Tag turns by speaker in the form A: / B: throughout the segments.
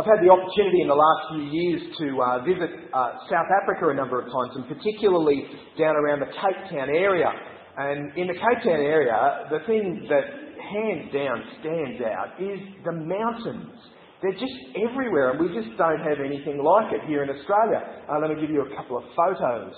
A: I've had the opportunity in the last few years to uh, visit uh, South Africa a number of times, and particularly down around the Cape Town area. And in the Cape Town area, the thing that hands down stands out is the mountains. They're just everywhere, and we just don't have anything like it here in Australia. Uh, let me give you a couple of photos.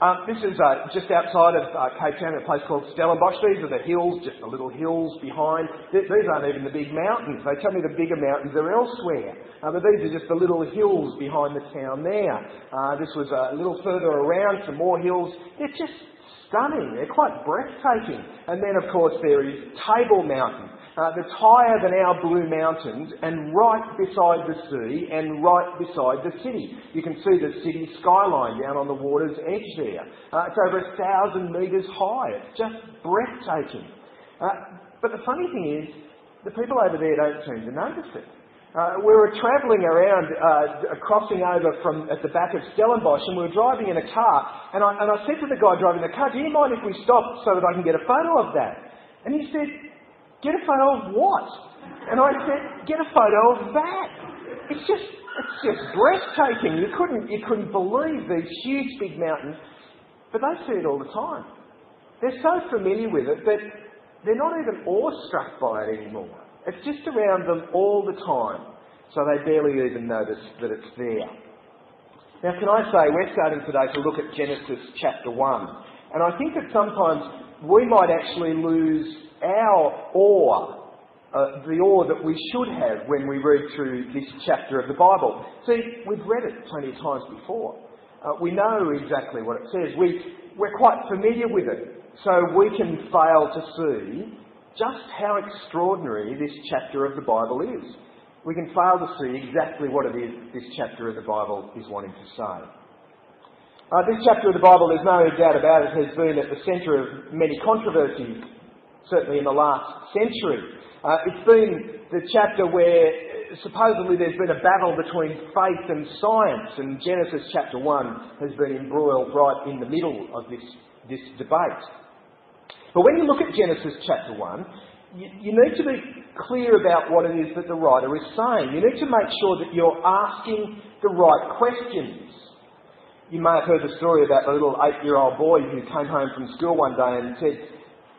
A: Um, this is uh, just outside of uh, Cape Town, a place called Stellenbosch. These are the hills, just the little hills behind. These aren't even the big mountains. They tell me the bigger mountains are elsewhere. Uh, but these are just the little hills behind the town there. Uh, this was a little further around, some more hills. They're just stunning. They're quite breathtaking. And then, of course, there is Table Mountain uh, that's higher than our Blue Mountains and right beside the sea and right beside the city. You can see the city skyline down on the water's edge there. Uh, it's over a thousand metres high. It's just breathtaking. Uh, but the funny thing is, the people over there don't seem to notice it. Uh, we were travelling around, uh, crossing over from at the back of Stellenbosch, and we were driving in a car. And I, and I said to the guy driving the car, "Do you mind if we stop so that I can get a photo of that?" And he said, Get a photo of what? And I said, get a photo of that. It's just, it's just breathtaking. You couldn't, you couldn't believe these huge big mountains. But they see it all the time. They're so familiar with it that they're not even awestruck by it anymore. It's just around them all the time. So they barely even notice that it's there. Now, can I say, we're starting today to look at Genesis chapter 1. And I think that sometimes we might actually lose our awe, uh, the awe that we should have when we read through this chapter of the Bible. See, we've read it plenty of times before. Uh, we know exactly what it says. We, we're quite familiar with it, so we can fail to see just how extraordinary this chapter of the Bible is. We can fail to see exactly what it is this chapter of the Bible is wanting to say. Uh, this chapter of the Bible, there's no doubt about it, has been at the centre of many controversies certainly in the last century. Uh, it's been the chapter where supposedly there's been a battle between faith and science, and Genesis chapter 1 has been embroiled right in the middle of this, this debate. But when you look at Genesis chapter 1, you, you need to be clear about what it is that the writer is saying. You need to make sure that you're asking the right questions. You may have heard the story about the little eight year old boy who came home from school one day and said,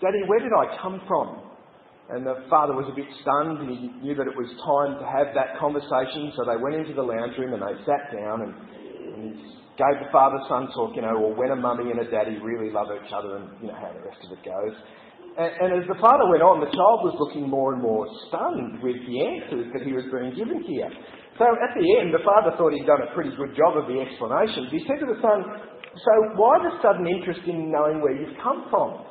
A: Daddy, where did I come from? And the father was a bit stunned and he knew that it was time to have that conversation, so they went into the lounge room and they sat down and, and he gave the father son talk, you know, well, when a mummy and a daddy really love each other and, you know, how the rest of it goes. And, and as the father went on, the child was looking more and more stunned with the answers that he was being given here. So at the end, the father thought he'd done a pretty good job of the explanations. He said to the son, So why the sudden interest in knowing where you've come from?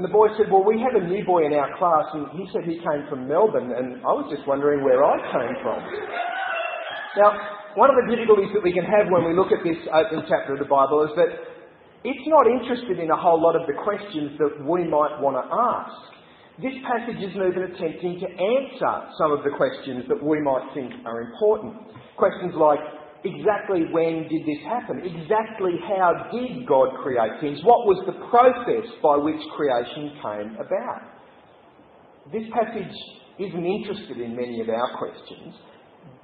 A: And the boy said, Well, we have a new boy in our class, and he said he came from Melbourne, and I was just wondering where I came from. Now, one of the difficulties that we can have when we look at this opening chapter of the Bible is that it's not interested in a whole lot of the questions that we might want to ask. This passage isn't even attempting to answer some of the questions that we might think are important. Questions like, exactly when did this happen? Exactly how did God create things? What was the process by which creation came about? This passage isn't interested in many of our questions,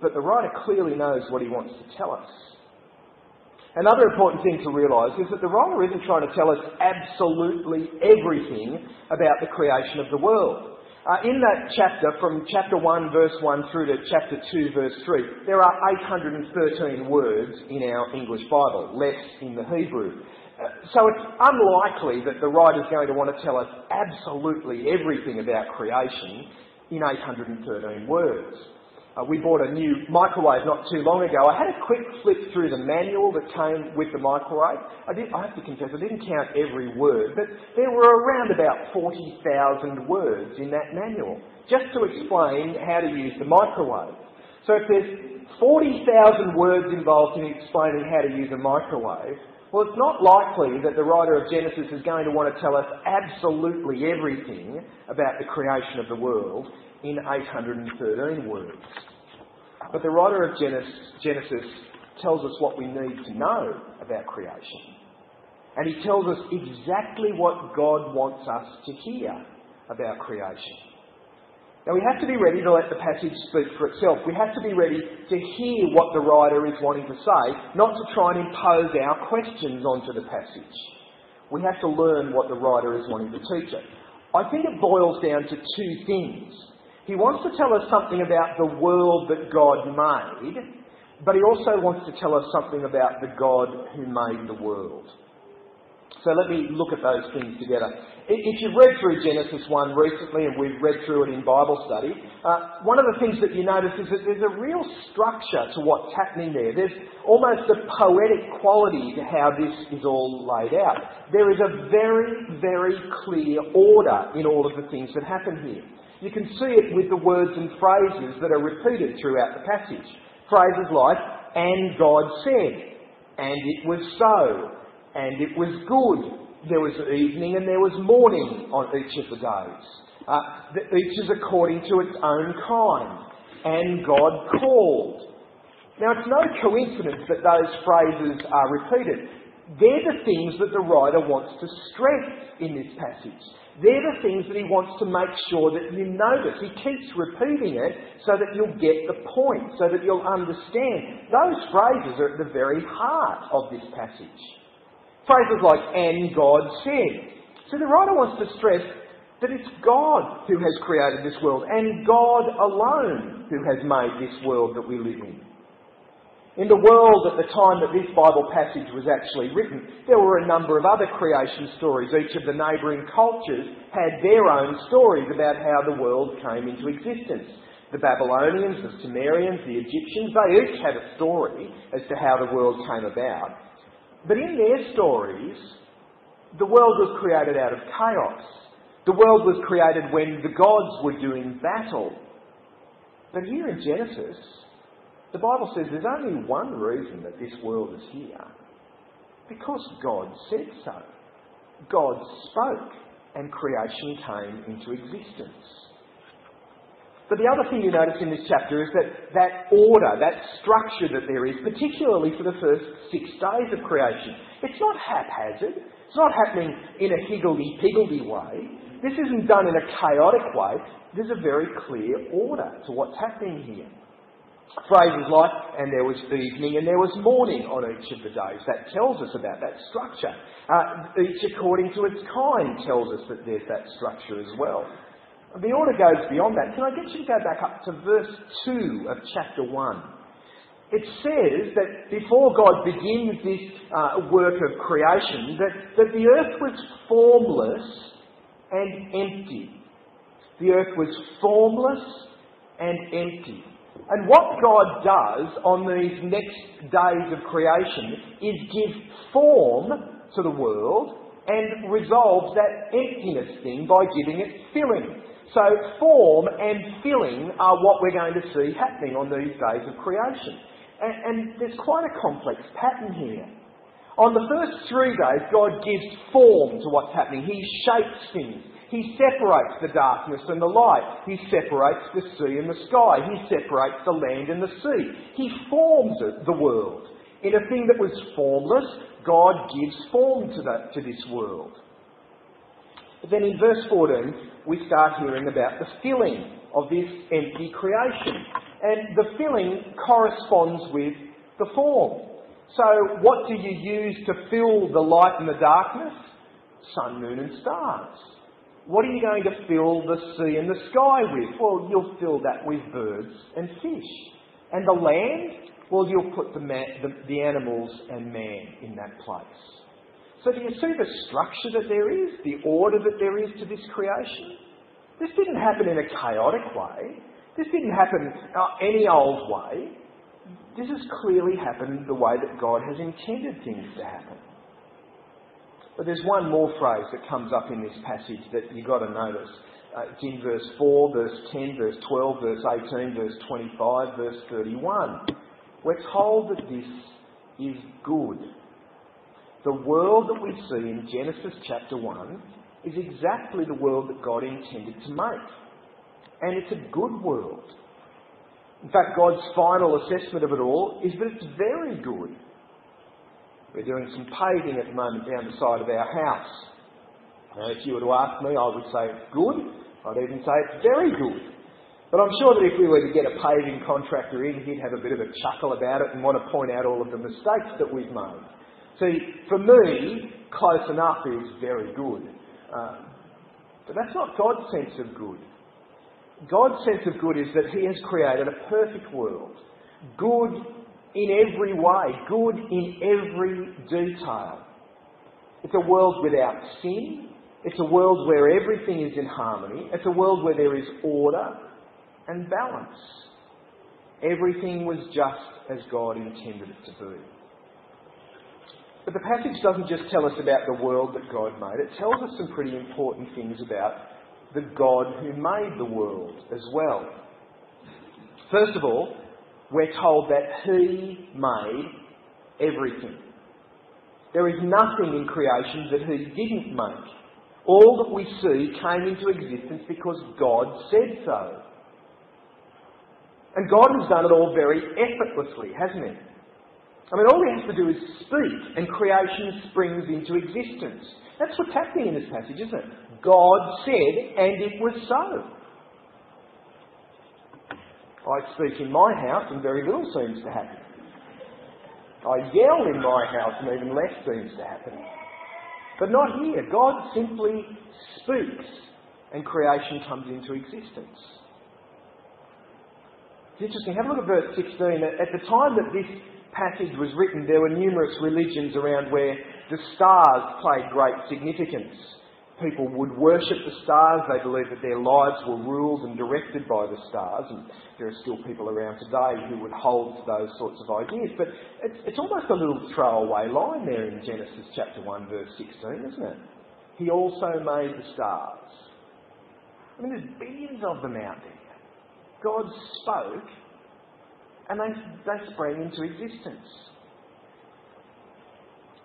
A: but the writer clearly knows what he wants to tell us. Another important thing to realise is that the writer isn't trying to tell us absolutely everything about the creation of the world. Uh, in that chapter, from chapter 1, verse 1 through to chapter 2, verse 3, there are 813 words in our English Bible, less in the Hebrew. Uh, so it's unlikely that the writer is going to want to tell us absolutely everything about creation in 813 words. Uh, we bought a new microwave not too long ago. I had a quick flip through the manual that came with the microwave. I, did, I have to confess, I didn't count every word, but there were around about 40,000 words in that manual just to explain how to use the microwave. So if there's 40,000 words involved in explaining how to use a microwave, well, it's not likely that the writer of Genesis is going to want to tell us absolutely everything about the creation of the world in 813 words. But the writer of Genesis tells us what we need to know about creation. And he tells us exactly what God wants us to hear about creation. Now we have to be ready to let the passage speak for itself. We have to be ready to hear what the writer is wanting to say, not to try and impose our questions onto the passage. We have to learn what the writer is wanting to teach us. I think it boils down to two things. He wants to tell us something about the world that God made, but he also wants to tell us something about the God who made the world. So let me look at those things together. If you've read through Genesis 1 recently, and we've read through it in Bible study, uh, one of the things that you notice is that there's a real structure to what's happening there. There's almost a poetic quality to how this is all laid out. There is a very, very clear order in all of the things that happen here. You can see it with the words and phrases that are repeated throughout the passage. Phrases like, and God said, and it was so, and it was good. There was evening and there was morning on each of the days. Uh, each is according to its own kind. And God called. Now, it's no coincidence that those phrases are repeated. They're the things that the writer wants to stress in this passage. They're the things that he wants to make sure that you notice. He keeps repeating it so that you'll get the point, so that you'll understand. Those phrases are at the very heart of this passage. Phrases like, and God said. So the writer wants to stress that it's God who has created this world, and God alone who has made this world that we live in. In the world at the time that this Bible passage was actually written, there were a number of other creation stories. Each of the neighbouring cultures had their own stories about how the world came into existence. The Babylonians, the Sumerians, the Egyptians, they each had a story as to how the world came about. But in their stories, the world was created out of chaos. The world was created when the gods were doing battle. But here in Genesis, the Bible says there's only one reason that this world is here because God said so. God spoke, and creation came into existence. But the other thing you notice in this chapter is that that order, that structure that there is, particularly for the first six days of creation, it's not haphazard. It's not happening in a higgledy-piggledy way. This isn't done in a chaotic way. There's a very clear order to what's happening here. Phrases like, and there was evening and there was morning on each of the days. That tells us about that structure. Uh, each according to its kind tells us that there's that structure as well. The order goes beyond that. Can I get you to go back up to verse 2 of chapter 1? It says that before God begins this uh, work of creation, that, that the earth was formless and empty. The earth was formless and empty. And what God does on these next days of creation is give form to the world and resolves that emptiness thing by giving it filling. So, form and filling are what we're going to see happening on these days of creation. And, and there's quite a complex pattern here. On the first three days, God gives form to what's happening. He shapes things. He separates the darkness and the light. He separates the sea and the sky. He separates the land and the sea. He forms it, the world. In a thing that was formless, God gives form to, that, to this world. But then in verse 14, we start hearing about the filling of this empty creation. And the filling corresponds with the form. So, what do you use to fill the light and the darkness? Sun, moon, and stars. What are you going to fill the sea and the sky with? Well, you'll fill that with birds and fish. And the land? Well, you'll put the, man, the, the animals and man in that place. So do you see the structure that there is, the order that there is to this creation? This didn't happen in a chaotic way. This didn't happen uh, any old way. This has clearly happened the way that God has intended things to happen. But there's one more phrase that comes up in this passage that you've got to notice. Uh, it's in verse 4, verse 10, verse 12, verse 18, verse 25, verse 31. We're told that this is good. The world that we see in Genesis chapter 1 is exactly the world that God intended to make. And it's a good world. In fact, God's final assessment of it all is that it's very good. We're doing some paving at the moment down the side of our house. Now, if you were to ask me, I would say it's good. I'd even say it's very good. But I'm sure that if we were to get a paving contractor in, he'd have a bit of a chuckle about it and want to point out all of the mistakes that we've made. See, for me, close enough is very good. Uh, but that's not God's sense of good. God's sense of good is that He has created a perfect world. Good in every way, good in every detail. It's a world without sin. It's a world where everything is in harmony. It's a world where there is order and balance. Everything was just as God intended it to be. But the passage doesn't just tell us about the world that God made, it tells us some pretty important things about the God who made the world as well. First of all, we're told that He made everything. There is nothing in creation that He didn't make. All that we see came into existence because God said so. And God has done it all very effortlessly, hasn't He? I mean, all He has to do is speak, and creation springs into existence. That's what's happening in this passage, isn't it? God said, and it was so. I speak in my house, and very little seems to happen. I yell in my house, and even less seems to happen. But not here. God simply speaks, and creation comes into existence. It's interesting. Have a look at verse 16. At the time that this passage was written, there were numerous religions around where the stars played great significance people would worship the stars. They believed that their lives were ruled and directed by the stars. And there are still people around today who would hold to those sorts of ideas. But it's, it's almost a little throwaway line there in Genesis chapter 1, verse 16, isn't it? He also made the stars. I mean, there's billions of them out there. God spoke and they, they sprang into existence.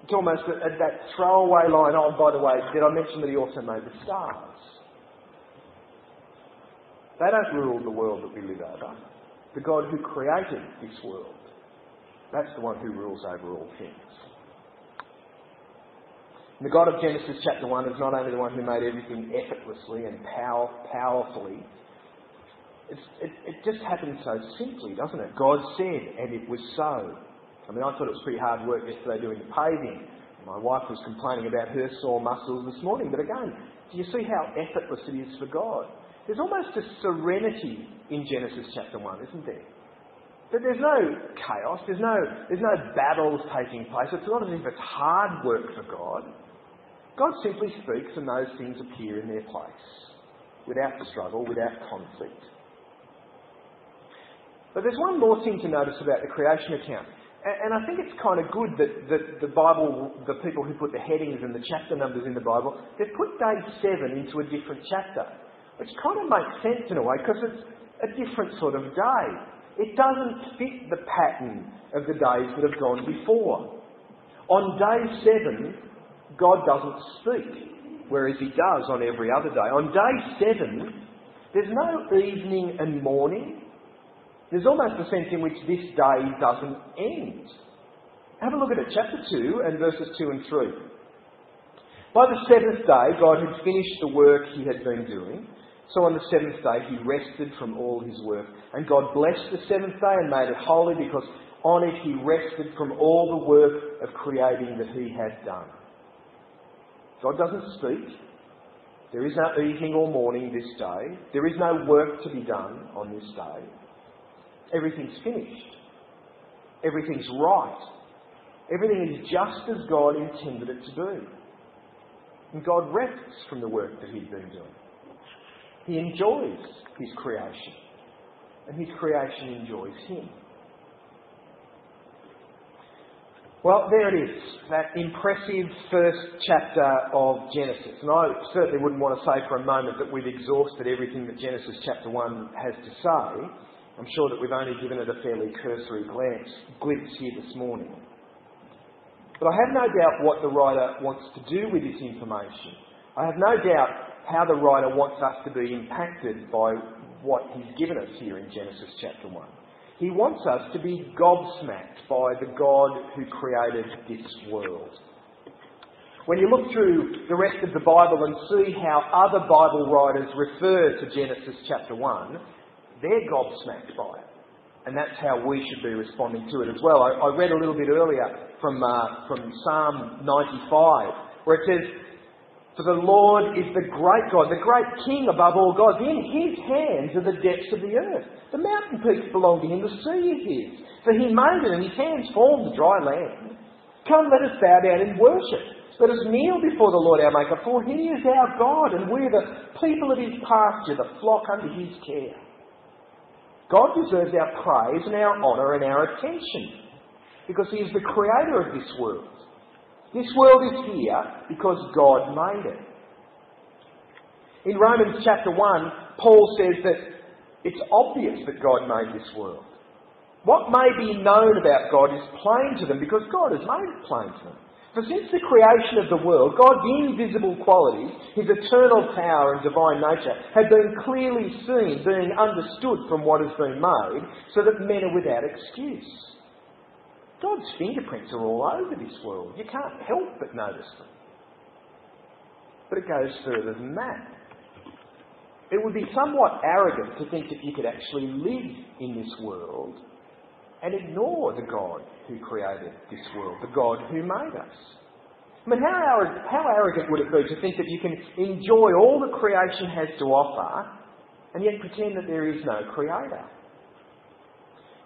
A: It's almost a, a, that throwaway line, oh, by the way, did I mention that he also made the stars? They don't rule the world that we live over. The God who created this world, that's the one who rules over all things. The God of Genesis chapter 1 is not only the one who made everything effortlessly and power, powerfully, it, it just happens so simply, doesn't it? God said, and it was so. I mean, I thought it was pretty hard work yesterday doing the paving. My wife was complaining about her sore muscles this morning. But again, do you see how effortless it is for God? There's almost a serenity in Genesis chapter 1, isn't there? That there's no chaos, there's no, there's no battles taking place. It's not as if it's hard work for God. God simply speaks and those things appear in their place without struggle, without conflict. But there's one more thing to notice about the creation account. And I think it's kind of good that, that the Bible, the people who put the headings and the chapter numbers in the Bible, they've put day seven into a different chapter, which kind of makes sense in a way because it's a different sort of day. It doesn't fit the pattern of the days that have gone before. On day seven, God doesn't speak, whereas He does on every other day. On day seven, there's no evening and morning. There's almost a sense in which this day doesn't end. Have a look at it, chapter 2 and verses 2 and 3. By the seventh day, God had finished the work he had been doing. So on the seventh day, he rested from all his work. And God blessed the seventh day and made it holy because on it he rested from all the work of creating that he had done. God doesn't speak. There is no evening or morning this day. There is no work to be done on this day. Everything's finished. Everything's right. Everything is just as God intended it to be. And God rests from the work that He's been doing. He enjoys His creation. And His creation enjoys Him. Well, there it is, that impressive first chapter of Genesis. And I certainly wouldn't want to say for a moment that we've exhausted everything that Genesis chapter 1 has to say. I'm sure that we've only given it a fairly cursory glance, glimpse here this morning. But I have no doubt what the writer wants to do with this information. I have no doubt how the writer wants us to be impacted by what he's given us here in Genesis chapter 1. He wants us to be gobsmacked by the God who created this world. When you look through the rest of the Bible and see how other Bible writers refer to Genesis chapter 1, they're gobsmacked by it. And that's how we should be responding to it as well. I, I read a little bit earlier from, uh, from Psalm 95, where it says, For the Lord is the great God, the great King above all gods. In his hands are the depths of the earth. The mountain peaks belong to him, the sea is his. For he made it, and his hands formed the dry land. Come, let us bow down and worship. Let us kneel before the Lord our Maker, for he is our God, and we're the people of his pasture, the flock under his care. God deserves our praise and our honour and our attention because He is the creator of this world. This world is here because God made it. In Romans chapter 1, Paul says that it's obvious that God made this world. What may be known about God is plain to them because God has made it plain to them. For since the creation of the world, God's invisible qualities, his eternal power and divine nature, have been clearly seen, being understood from what has been made, so that men are without excuse. God's fingerprints are all over this world. You can't help but notice them. But it goes further than that. It would be somewhat arrogant to think that you could actually live in this world and ignore the God who created this world, the God who made us. I mean, how, how arrogant would it be to think that you can enjoy all that creation has to offer and yet pretend that there is no creator?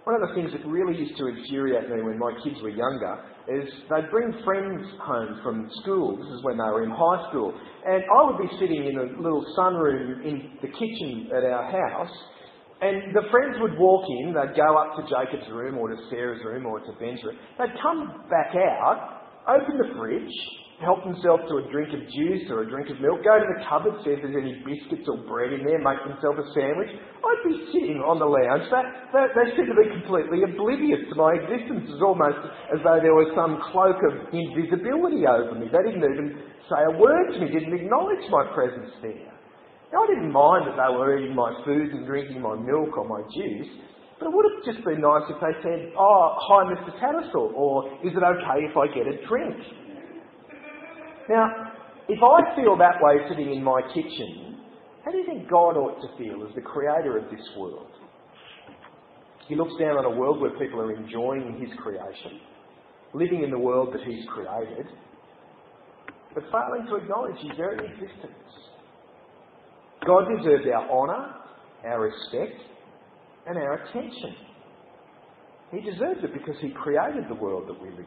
A: One of the things that really used to infuriate me when my kids were younger is they'd bring friends home from school. This is when they were in high school. And I would be sitting in a little sunroom in the kitchen at our house and the friends would walk in, they'd go up to Jacob's room or to Sarah's room or to Ben's room. They'd come back out, open the fridge, help themselves to a drink of juice or a drink of milk, go to the cupboard, see if there's any biscuits or bread in there, make themselves a sandwich. I'd be sitting on the lounge. They, they, they seemed to be completely oblivious to my existence. It was almost as though there was some cloak of invisibility over me. They didn't even say a word to me, didn't acknowledge my presence there. Now, I didn't mind that they were eating my food and drinking my milk or my juice, but it would have just been nice if they said, Oh, hi, Mr. Tattersall, or is it okay if I get a drink? Now, if I feel that way sitting in my kitchen, how do you think God ought to feel as the creator of this world? He looks down on a world where people are enjoying His creation, living in the world that He's created, but failing to acknowledge His very existence. God deserves our honour, our respect, and our attention. He deserves it because He created the world that we live in.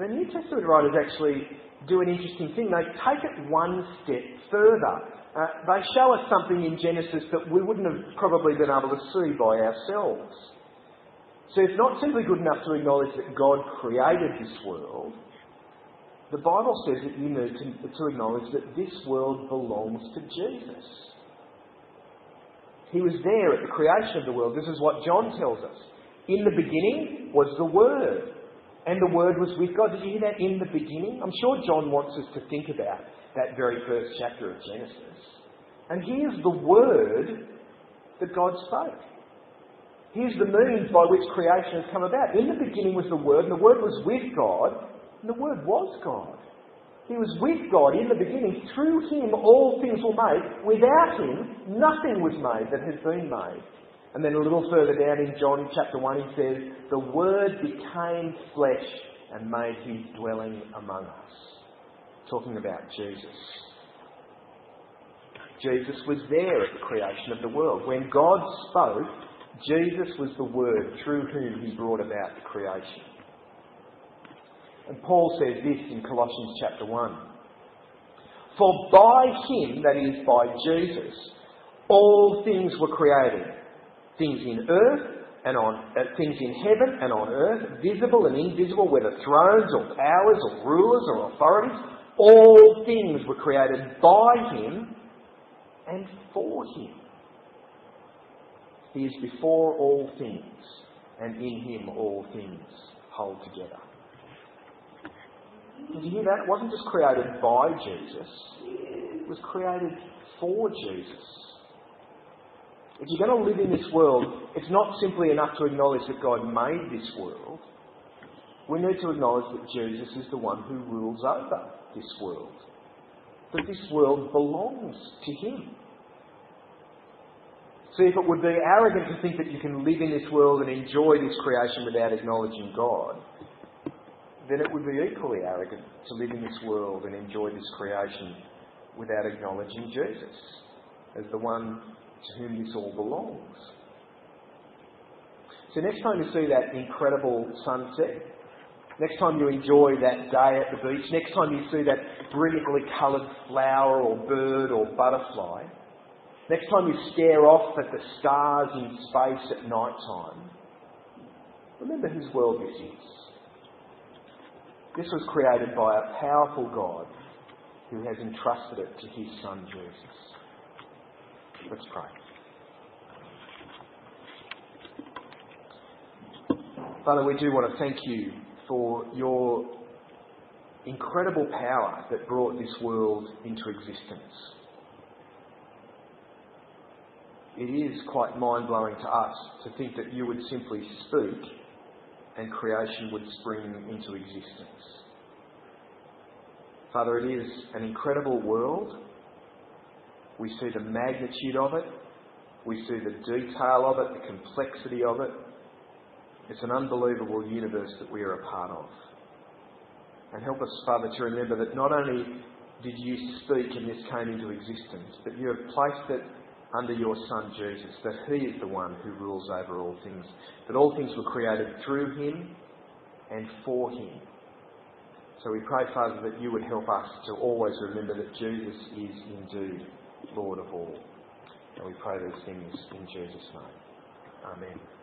A: The New Testament writers actually do an interesting thing. They take it one step further. Uh, they show us something in Genesis that we wouldn't have probably been able to see by ourselves. So it's not simply good enough to acknowledge that God created this world, the Bible says that you need to, to acknowledge that this world belongs to Jesus. He was there at the creation of the world. This is what John tells us. In the beginning was the Word, and the Word was with God. Did you hear that? In the beginning? I'm sure John wants us to think about that very first chapter of Genesis. And here's the Word that God spoke. Here's the means by which creation has come about. In the beginning was the Word, and the Word was with God, and the Word was God. He was with God in the beginning. Through Him all things were made. Without Him nothing was made that has been made. And then a little further down in John chapter 1 he says, The Word became flesh and made His dwelling among us. Talking about Jesus. Jesus was there at the creation of the world. When God spoke, Jesus was the Word through whom He brought about the creation. And Paul says this in Colossians chapter 1 For by him, that is, by Jesus, all things were created things in earth and on uh, things in heaven and on earth, visible and invisible, whether thrones or powers or rulers or authorities, all things were created by him and for him. He is before all things, and in him all things hold together. Did you hear that? It wasn't just created by Jesus, it was created for Jesus. If you're going to live in this world, it's not simply enough to acknowledge that God made this world. We need to acknowledge that Jesus is the one who rules over this world. That this world belongs to Him. See, if it would be arrogant to think that you can live in this world and enjoy this creation without acknowledging God, then it would be equally arrogant to live in this world and enjoy this creation without acknowledging Jesus as the one to whom this all belongs. So next time you see that incredible sunset, next time you enjoy that day at the beach, next time you see that brilliantly coloured flower or bird or butterfly, next time you stare off at the stars in space at night time, remember whose world this is. This was created by a powerful God who has entrusted it to his Son Jesus. Let's pray. Father, we do want to thank you for your incredible power that brought this world into existence. It is quite mind blowing to us to think that you would simply speak and creation would spring into existence. Father, it is an incredible world. We see the magnitude of it, we see the detail of it, the complexity of it. It's an unbelievable universe that we are a part of. And help us, Father, to remember that not only did you speak and this came into existence, but you have placed it under your Son Jesus, that He is the one who rules over all things, that all things were created through Him and for Him. So we pray, Father, that you would help us to always remember that Jesus is indeed Lord of all. And we pray these things in Jesus' name. Amen.